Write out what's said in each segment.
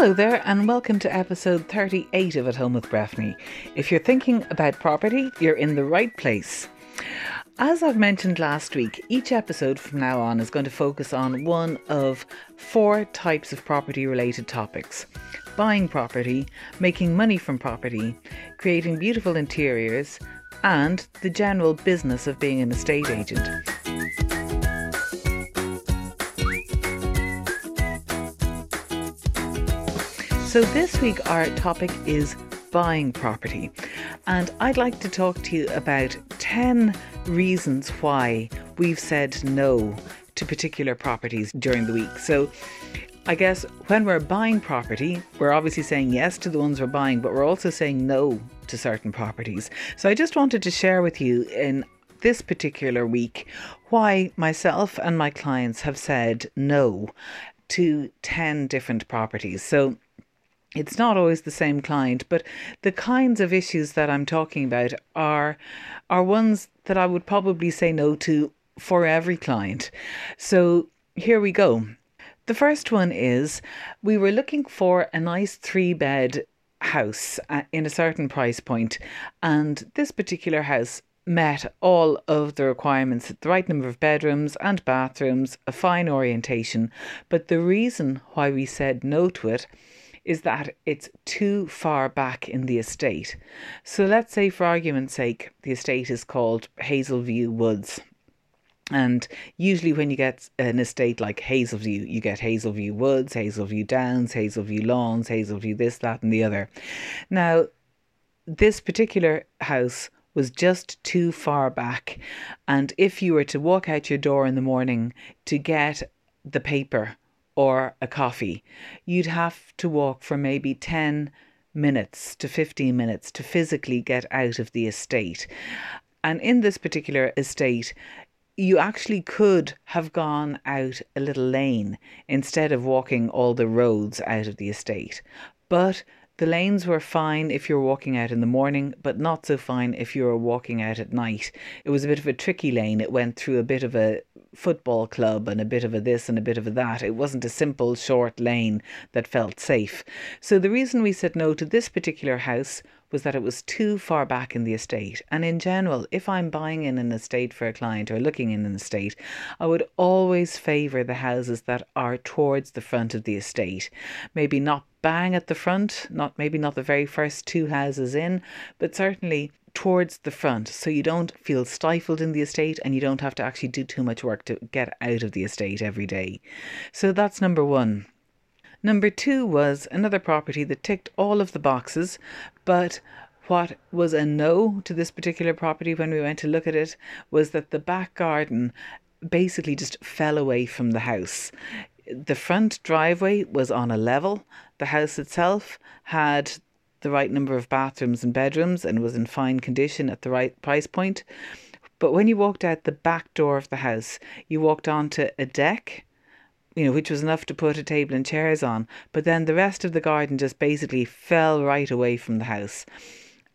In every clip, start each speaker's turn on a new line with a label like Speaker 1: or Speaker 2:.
Speaker 1: Hello there, and welcome to episode 38 of At Home with Breffney. If you're thinking about property, you're in the right place. As I've mentioned last week, each episode from now on is going to focus on one of four types of property related topics buying property, making money from property, creating beautiful interiors, and the general business of being an estate agent. So, this week our topic is buying property, and I'd like to talk to you about 10 reasons why we've said no to particular properties during the week. So, I guess when we're buying property, we're obviously saying yes to the ones we're buying, but we're also saying no to certain properties. So, I just wanted to share with you in this particular week why myself and my clients have said no to 10 different properties. So, it's not always the same client, but the kinds of issues that I'm talking about are are ones that I would probably say no to for every client. So here we go. The first one is we were looking for a nice three bed house in a certain price point, and this particular house met all of the requirements the right number of bedrooms and bathrooms, a fine orientation. But the reason why we said no to it is that it's too far back in the estate. So let's say, for argument's sake, the estate is called Hazelview Woods. And usually, when you get an estate like Hazelview, you get Hazelview Woods, Hazelview Downs, Hazelview Lawns, Hazelview this, that, and the other. Now, this particular house was just too far back. And if you were to walk out your door in the morning to get the paper or a coffee, you'd have to walk for maybe 10 minutes to 15 minutes to physically get out of the estate. And in this particular estate, you actually could have gone out a little lane instead of walking all the roads out of the estate. But the lanes were fine if you're walking out in the morning, but not so fine if you were walking out at night. It was a bit of a tricky lane. It went through a bit of a football club and a bit of a this and a bit of a that. It wasn't a simple short lane that felt safe. So the reason we said no to this particular house was that it was too far back in the estate. And in general, if I'm buying in an estate for a client or looking in an estate, I would always favour the houses that are towards the front of the estate. Maybe not bang at the front, not maybe not the very first two houses in, but certainly towards the front so you don't feel stifled in the estate and you don't have to actually do too much work to get out of the estate every day. So that's number 1. Number two was another property that ticked all of the boxes, but what was a no to this particular property when we went to look at it was that the back garden basically just fell away from the house. The front driveway was on a level. The house itself had the right number of bathrooms and bedrooms and was in fine condition at the right price point. But when you walked out the back door of the house, you walked onto a deck you know, which was enough to put a table and chairs on. But then the rest of the garden just basically fell right away from the house.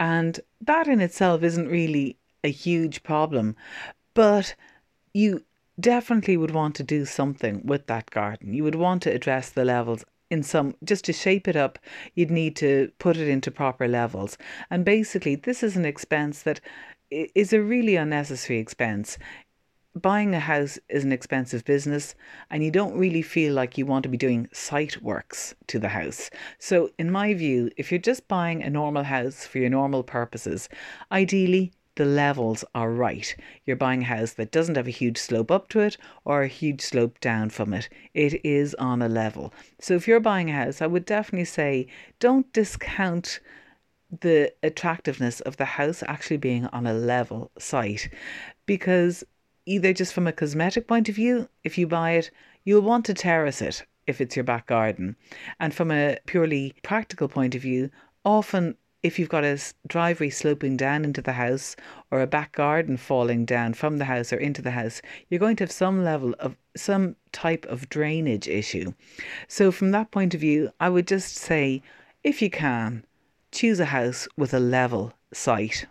Speaker 1: And that in itself isn't really a huge problem. But you definitely would want to do something with that garden. You would want to address the levels in some just to shape it up you'd need to put it into proper levels and basically this is an expense that is a really unnecessary expense buying a house is an expensive business and you don't really feel like you want to be doing site works to the house. So, in my view, if you're just buying a normal house for your normal purposes, ideally the levels are right. You're buying a house that doesn't have a huge slope up to it or a huge slope down from it. It is on a level. So, if you're buying a house, I would definitely say don't discount the attractiveness of the house actually being on a level site because either just from a cosmetic point of view, if you buy it, you'll want to terrace it if it's your back garden. And from a purely practical point of view, often if you've got a driveway sloping down into the house or a back garden falling down from the house or into the house, you're going to have some level of some type of drainage issue. So, from that point of view, I would just say if you can, choose a house with a level site.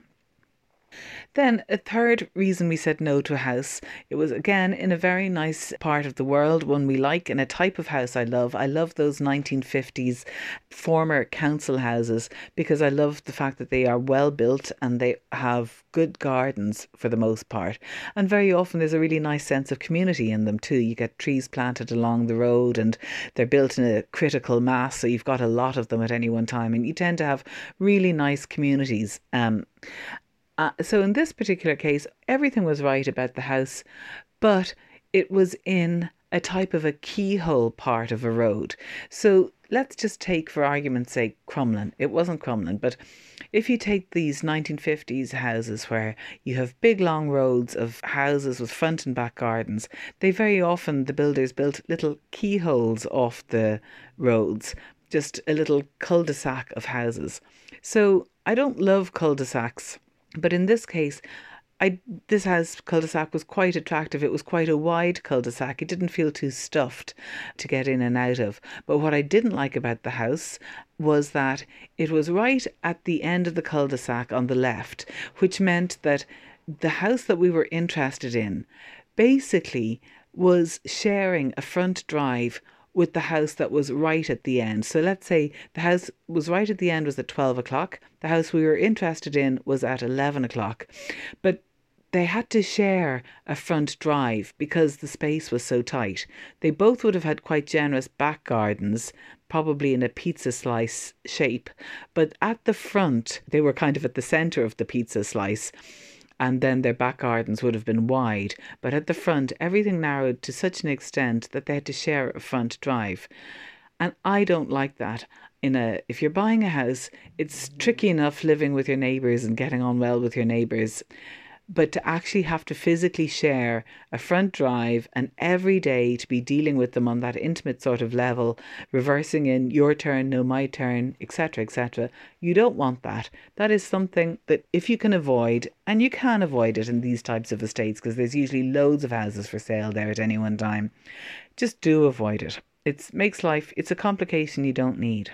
Speaker 1: Then, a third reason we said no to a house, it was again in a very nice part of the world, one we like, and a type of house I love. I love those 1950s former council houses because I love the fact that they are well built and they have good gardens for the most part. And very often there's a really nice sense of community in them too. You get trees planted along the road and they're built in a critical mass, so you've got a lot of them at any one time, and you tend to have really nice communities. Um, uh, so in this particular case, everything was right about the house, but it was in a type of a keyhole part of a road. So let's just take, for argument's sake, Crumlin. It wasn't Crumlin, but if you take these 1950s houses where you have big long roads of houses with front and back gardens, they very often, the builders built little keyholes off the roads, just a little cul de sac of houses. So I don't love cul de sacs but in this case, I this house cul-de-sac was quite attractive. It was quite a wide cul-de-sac. It didn't feel too stuffed to get in and out of. But what I didn't like about the house was that it was right at the end of the cul-de-sac on the left, which meant that the house that we were interested in basically was sharing a front drive with the house that was right at the end. So let's say the house was right at the end was at 12 o'clock. The house we were interested in was at 11 o'clock. But they had to share a front drive because the space was so tight. They both would have had quite generous back gardens, probably in a pizza slice shape, but at the front, they were kind of at the centre of the pizza slice and then their back gardens would have been wide, but at the front everything narrowed to such an extent that they had to share a front drive. And I don't like that. In a if you're buying a house, it's tricky enough living with your neighbors and getting on well with your neighbors but to actually have to physically share a front drive and every day to be dealing with them on that intimate sort of level, reversing in your turn, no, my turn, etc., etc., you don't want that. That is something that if you can avoid, and you can avoid it in these types of estates because there's usually loads of houses for sale there at any one time, just do avoid it. It makes life, it's a complication you don't need.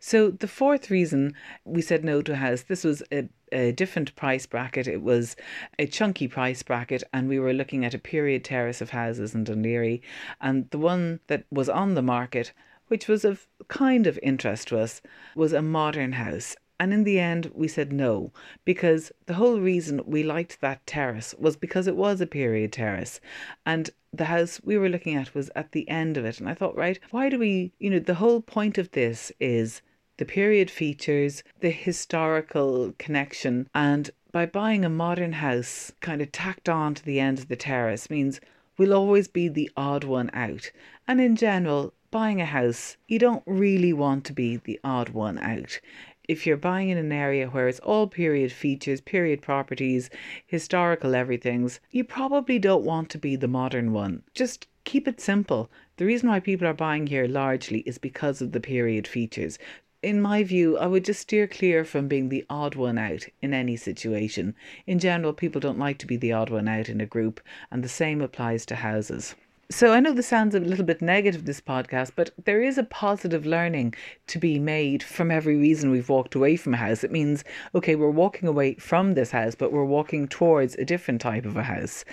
Speaker 1: So the fourth reason we said no to a house, this was a, a different price bracket. It was a chunky price bracket, and we were looking at a period terrace of houses in Dun Laoghaire. And the one that was on the market, which was of kind of interest to us, was a modern house. And in the end, we said no, because the whole reason we liked that terrace was because it was a period terrace. And the house we were looking at was at the end of it. And I thought, right, why do we, you know, the whole point of this is the period features, the historical connection, and by buying a modern house kind of tacked on to the end of the terrace means we'll always be the odd one out. And in general, buying a house, you don't really want to be the odd one out if you're buying in an area where it's all period features, period properties, historical everything's, you probably don't want to be the modern one. Just keep it simple. The reason why people are buying here largely is because of the period features. In my view, I would just steer clear from being the odd one out in any situation. In general, people don't like to be the odd one out in a group, and the same applies to houses. So I know this sounds a little bit negative, this podcast, but there is a positive learning to be made from every reason we've walked away from a house. It means, okay, we're walking away from this house, but we're walking towards a different type of a house.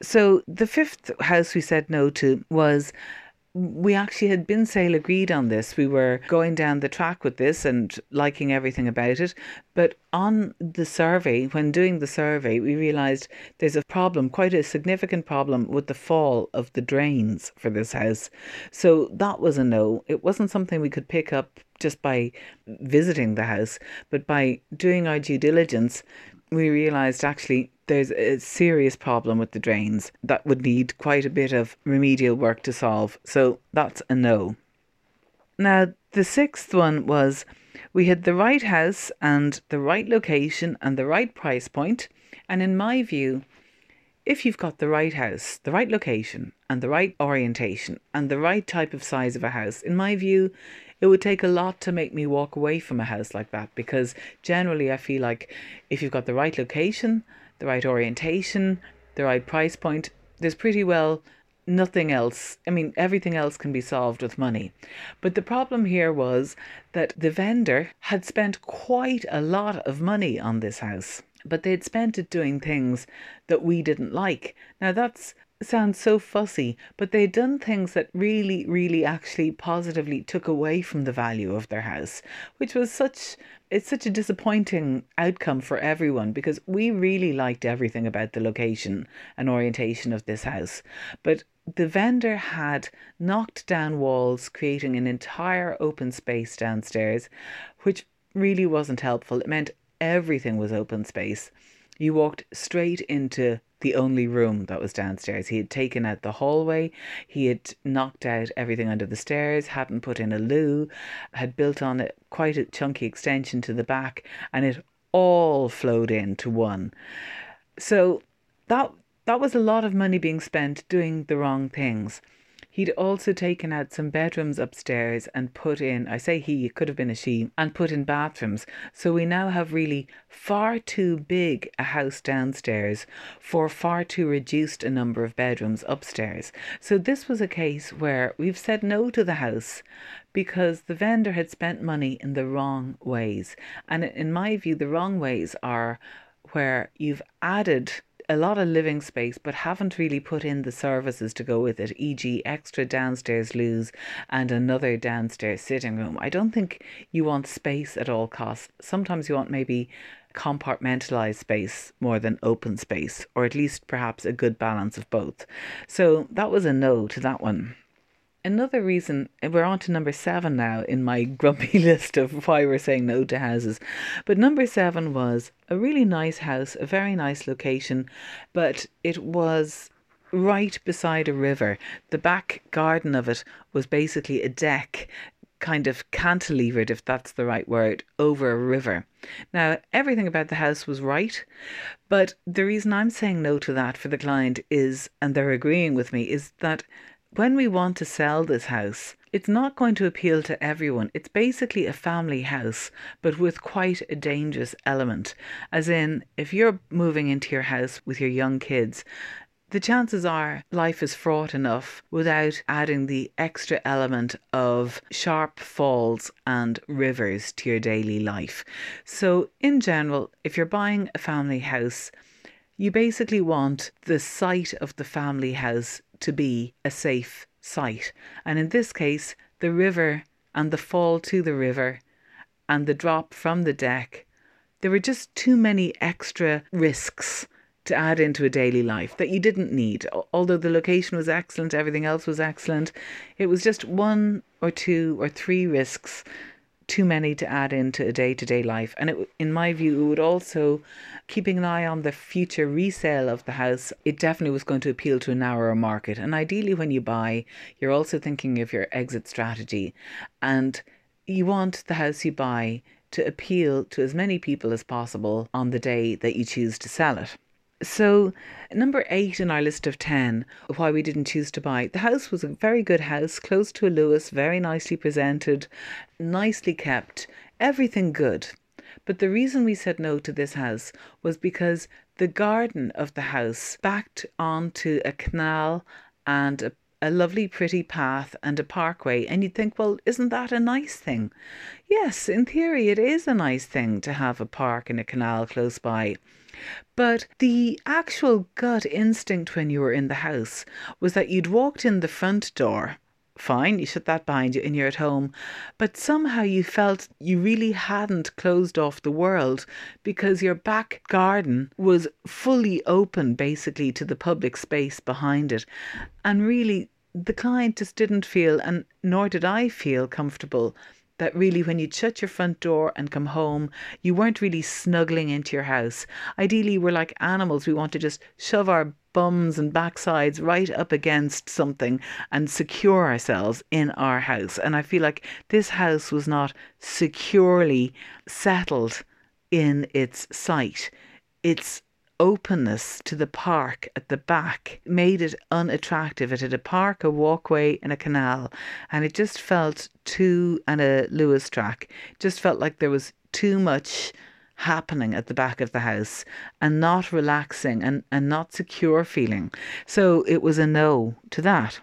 Speaker 1: So the fifth house we said no to was we actually had been sale agreed on this. We were going down the track with this and liking everything about it. But on the survey, when doing the survey, we realised there's a problem, quite a significant problem with the fall of the drains for this house. So that was a no. It wasn't something we could pick up just by visiting the house, but by doing our due diligence, we realised actually there's a serious problem with the drains that would need quite a bit of remedial work to solve. So that's a no. Now, the sixth one was we had the right house and the right location and the right price point. And in my view, if you've got the right house, the right location, and the right orientation, and the right type of size of a house, in my view, it would take a lot to make me walk away from a house like that because generally I feel like if you've got the right location, the right orientation, the right price point, there's pretty well nothing else. I mean, everything else can be solved with money. But the problem here was that the vendor had spent quite a lot of money on this house. but they'd spent it doing things that we didn't like. Now that's sounds so fussy, but they'd done things that really, really actually positively took away from the value of their house, which was such it's such a disappointing outcome for everyone because we really liked everything about the location and orientation of this house. But the vendor had knocked down walls, creating an entire open space downstairs, which really wasn't helpful. It meant everything was open space. You walked straight into the only room that was downstairs. He had taken out the hallway, he had knocked out everything under the stairs, hadn't put in a loo, had built on it quite a chunky extension to the back, and it all flowed into one. So that that was a lot of money being spent doing the wrong things. He'd also taken out some bedrooms upstairs and put in, I say he, it could have been a she, and put in bathrooms. So we now have really far too big a house downstairs for far too reduced a number of bedrooms upstairs. So this was a case where we've said no to the house because the vendor had spent money in the wrong ways. And in my view, the wrong ways are where you've added a lot of living space but haven't really put in the services to go with it, e.g., extra downstairs loos and another downstairs sitting room. I don't think you want space at all costs. Sometimes you want maybe compartmentalized space more than open space, or at least perhaps a good balance of both. So that was a no to that one another reason we're on to number seven now in my grumpy list of why we're saying no to houses but number seven was a really nice house a very nice location but it was right beside a river the back garden of it was basically a deck kind of cantilevered, if that's the right word, over a river. Now, everything about the house was right, but the reason I'm saying no to that for the client is, and they're agreeing with me, is that when we want to sell this house, it's not going to appeal to everyone. It's basically a family house, but with quite a dangerous element. As in, if you're moving into your house with your young kids, the chances are life is fraught enough without adding the extra element of sharp falls and rivers to your daily life. So, in general, if you're buying a family house, you basically want the site of the family house to be a safe site. And in this case, the river and the fall to the river and the drop from the deck, there were just too many extra risks to add into a daily life that you didn't need. Although the location was excellent, everything else was excellent, it was just one or two or three risks too many to add into a day to day life. And it, in my view, it would also, keeping an eye on the future resale of the house, it definitely was going to appeal to a narrower market. And ideally, when you buy, you're also thinking of your exit strategy. And you want the house you buy to appeal to as many people as possible on the day that you choose to sell it. So, number eight in our list of 10, why we didn't choose to buy. The house was a very good house, close to a Luas, very nicely presented, nicely kept, everything good. But the reason we said no to this house was because the garden of the house backed onto a canal and a a lovely, pretty path and a parkway, and you'd think, well, isn't that a nice thing? Yes, in theory, it is a nice thing to have a park and a canal close by. But the actual gut instinct when you were in the house was that you'd walked in the front door. Fine, you shut that behind you and you're at home. But somehow you felt you really hadn't closed off the world because your back garden was fully open basically to the public space behind it. And really, the client just didn't feel, and nor did I feel comfortable that really when you'd shut your front door and come home, you weren't really snuggling into your house. Ideally, we're like animals. We want to just shove our bums and backsides right up against something and secure ourselves in our house. And I feel like this house was not securely settled in its site. It's openness to the park at the back made it unattractive. It had a park, a walkway, and a canal, and it just felt too, and a Luas track, just felt like there was too much happening at the back of the house and not relaxing and, and not secure feeling. So it was a no to that.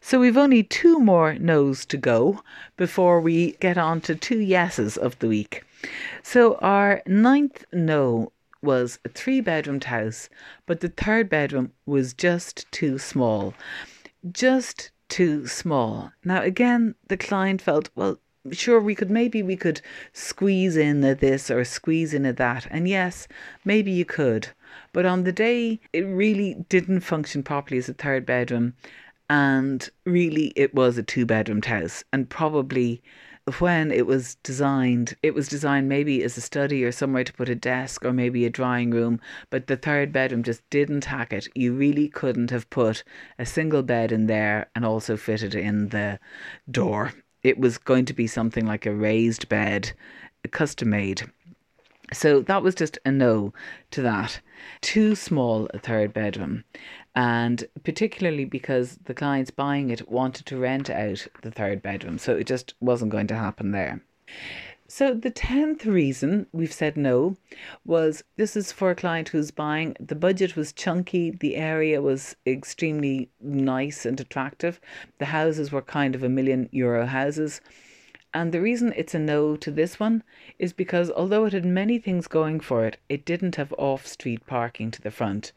Speaker 1: So we've only two more no's to go before we get on to two yeses of the week. So our ninth no was a three bedroomed house, but the third bedroom was just too small. Just too small. Now, again, the client felt, well, sure we could maybe we could squeeze in a this or squeeze in a that and yes maybe you could but on the day it really didn't function properly as a third bedroom and really it was a two bedroomed house and probably when it was designed, it was designed maybe as a study or somewhere to put a desk or maybe a drawing room, but the third bedroom just didn't hack it. You really couldn't have put a single bed in there and also fitted in the door. It was going to be something like a raised bed, custom made. So that was just a no to that. Too small a third bedroom and particularly because the clients buying it wanted to rent out the third bedroom, so it just wasn't going to happen there. So, the 10th reason we've said no was this is for a client who's buying. The budget was chunky, the area was extremely nice and attractive. The houses were kind of a million euro houses. And the reason it's a no to this one is because although it had many things going for it, it didn't have off street parking to the front.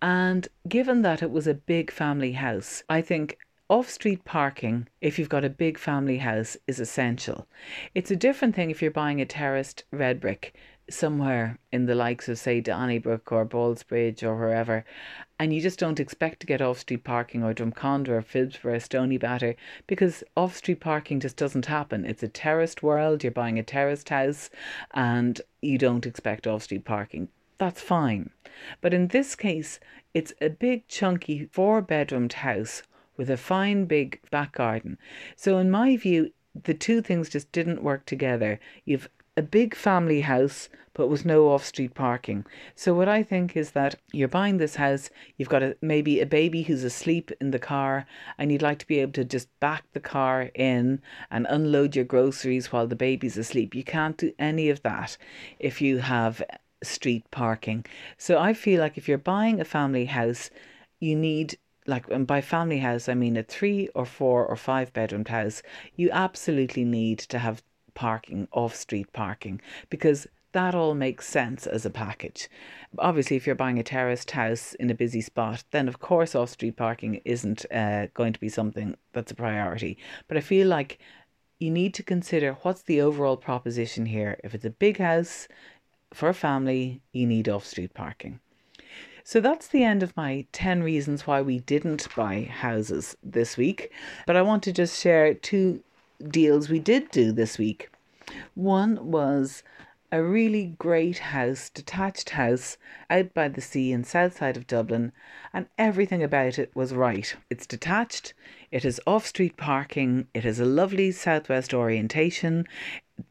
Speaker 1: And given that it was a big family house, I think off street parking, if you've got a big family house, is essential. It's a different thing if you're buying a terraced red brick somewhere in the likes of, say, Donnybrook or Ballsbridge or wherever, and you just don't expect to get off street parking or Drumcondra or Phibsborough, Stoneybatter, because off street parking just doesn't happen. It's a terraced world, you're buying a terraced house, and you don't expect off street parking. That's fine. But in this case, it's a big, chunky, four bedroomed house with a fine, big back garden. So, in my view, the two things just didn't work together. You've a big family house but with no off street parking. So what I think is that you're buying this house, you've got a, maybe a baby who's asleep in the car and you'd like to be able to just back the car in and unload your groceries while the baby's asleep. You can't do any of that if you have street parking. So I feel like if you're buying a family house, you need like and by family house I mean a three or four or five bedroom house, you absolutely need to have parking, off street parking, because that all makes sense as a package. Obviously, if you're buying a terraced house in a busy spot, then of course off street parking isn't uh, going to be something that's a priority. But I feel like you need to consider what's the overall proposition here. If it's a big house for a family, you need off street parking. So that's the end of my 10 reasons why we didn't buy houses this week. But I want to just share two deals we did do this week. One was a really great house, detached house out by the sea in south side of Dublin, and everything about it was right. It's detached, it has off street parking, it has a lovely southwest orientation,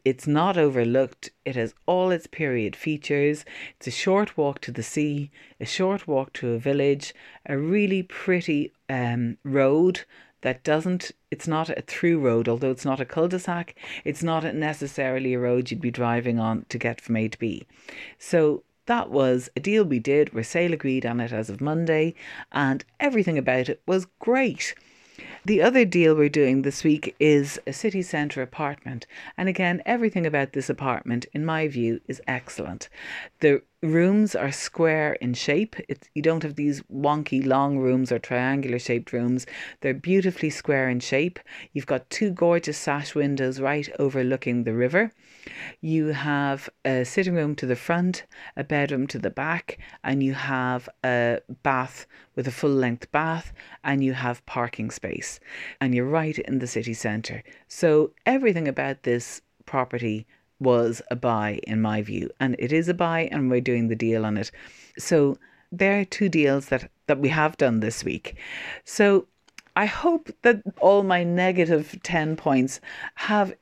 Speaker 1: it's not overlooked, it has all its period features. It's a short walk to the sea, a short walk to a village, a really pretty um, road that doesn't it's not a through road although it's not a cul-de-sac it's not necessarily a road you'd be driving on to get from a to b so that was a deal we did sale agreed on it as of monday and everything about it was great the other deal we're doing this week is a city centre apartment. And again, everything about this apartment, in my view, is excellent. The rooms are square in shape. It's, you don't have these wonky long rooms or triangular shaped rooms. They're beautifully square in shape. You've got two gorgeous sash windows right overlooking the river. You have a sitting room to the front, a bedroom to the back, and you have a bath with a full length bath, and you have parking space. And you're right in the city centre. So everything about this property was a buy in my view and it is a buy and we're doing the deal on it so there are two deals that that we have done this week so i hope that all my negative 10 points have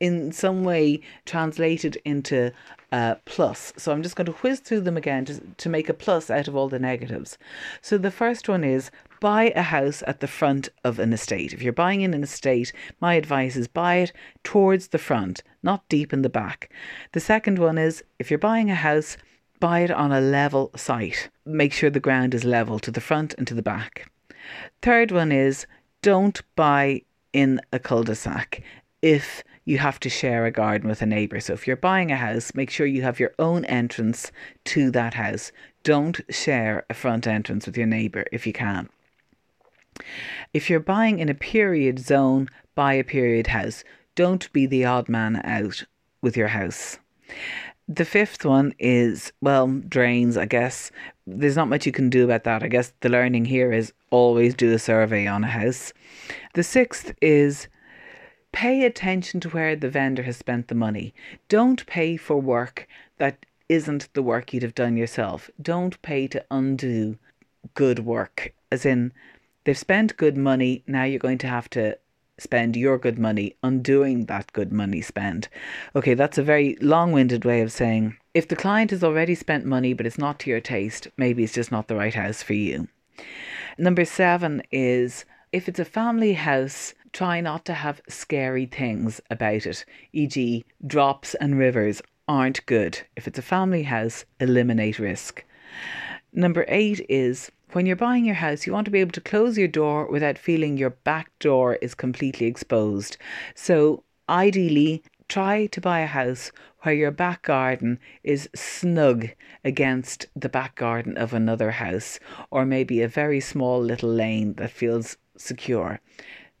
Speaker 1: in some way translated into uh, plus. So I'm just going to whiz through them again to, to make a plus out of all the negatives. So the first one is buy a house at the front of an estate. If you're buying in an estate, my advice is buy it towards the front, not deep in the back. The second one is if you're buying a house, buy it on a level site. Make sure the ground is level to the front and to the back. Third one is don't buy in a cul de sac if you have to share a garden with a neighbour. So if you're buying a house, make sure you have your own entrance to that house. Don't share a front entrance with your neighbour if you can. If you're buying in a period zone, buy a period house. Don't be the odd man out with your house. The fifth one is, well, drains, I guess. There's not much you can do about that. I guess the learning here is always do a survey on a house. The sixth is pay attention to where the vendor has spent the money. Don't pay for work that isn't the work you'd have done yourself. Don't pay to undo good work. As in, they've spent good money, now you're going to have to spend your good money undoing that good money spend. Okay, that's a very long winded way of saying if the client has already spent money but it's not to your taste, maybe it's just not the right house for you. Number seven is if it's a family house, try not to have scary things about it, e.g., drops and rivers aren't good. If it's a family house, eliminate risk. Number eight is when you're buying your house, you want to be able to close your door without feeling your back door is completely exposed. So, ideally, try to buy a house where your back garden is snug against the back garden of another house, or maybe a very small little lane that feels secure.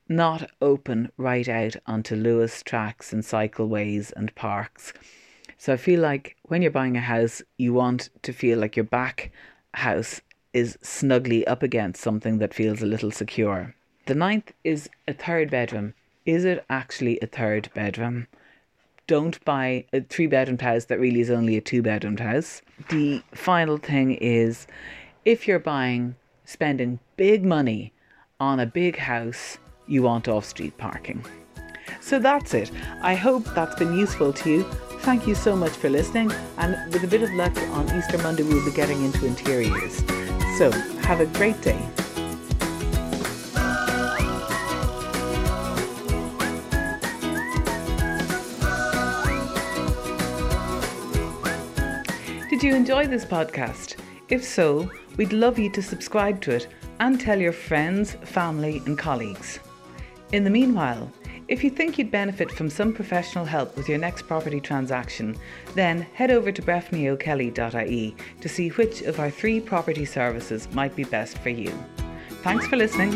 Speaker 1: Not open right out onto Luas tracks and cycleways and parks. So I feel like when you're buying a house, you want to feel like your back house is snugly up against something that feels a little secure. The ninth is a third bedroom. Is it actually a third bedroom? Don't buy a three bedroom house that really is only a two bedroom house. The final thing is if you're buying, spending big money on a big house, you want off street parking. So that's it. I hope that's been useful to you. Thank you so much for listening, and with a bit of luck on Easter Monday, we'll be getting into interiors. So, have a great day. Did you enjoy this podcast? If so, we'd love you to subscribe to it and tell your friends, family, and colleagues. In the meanwhile, if you think you'd benefit from some professional help with your next property transaction, then head over to breffneokelly.ie to see which of our three property services might be best for you. Thanks for listening.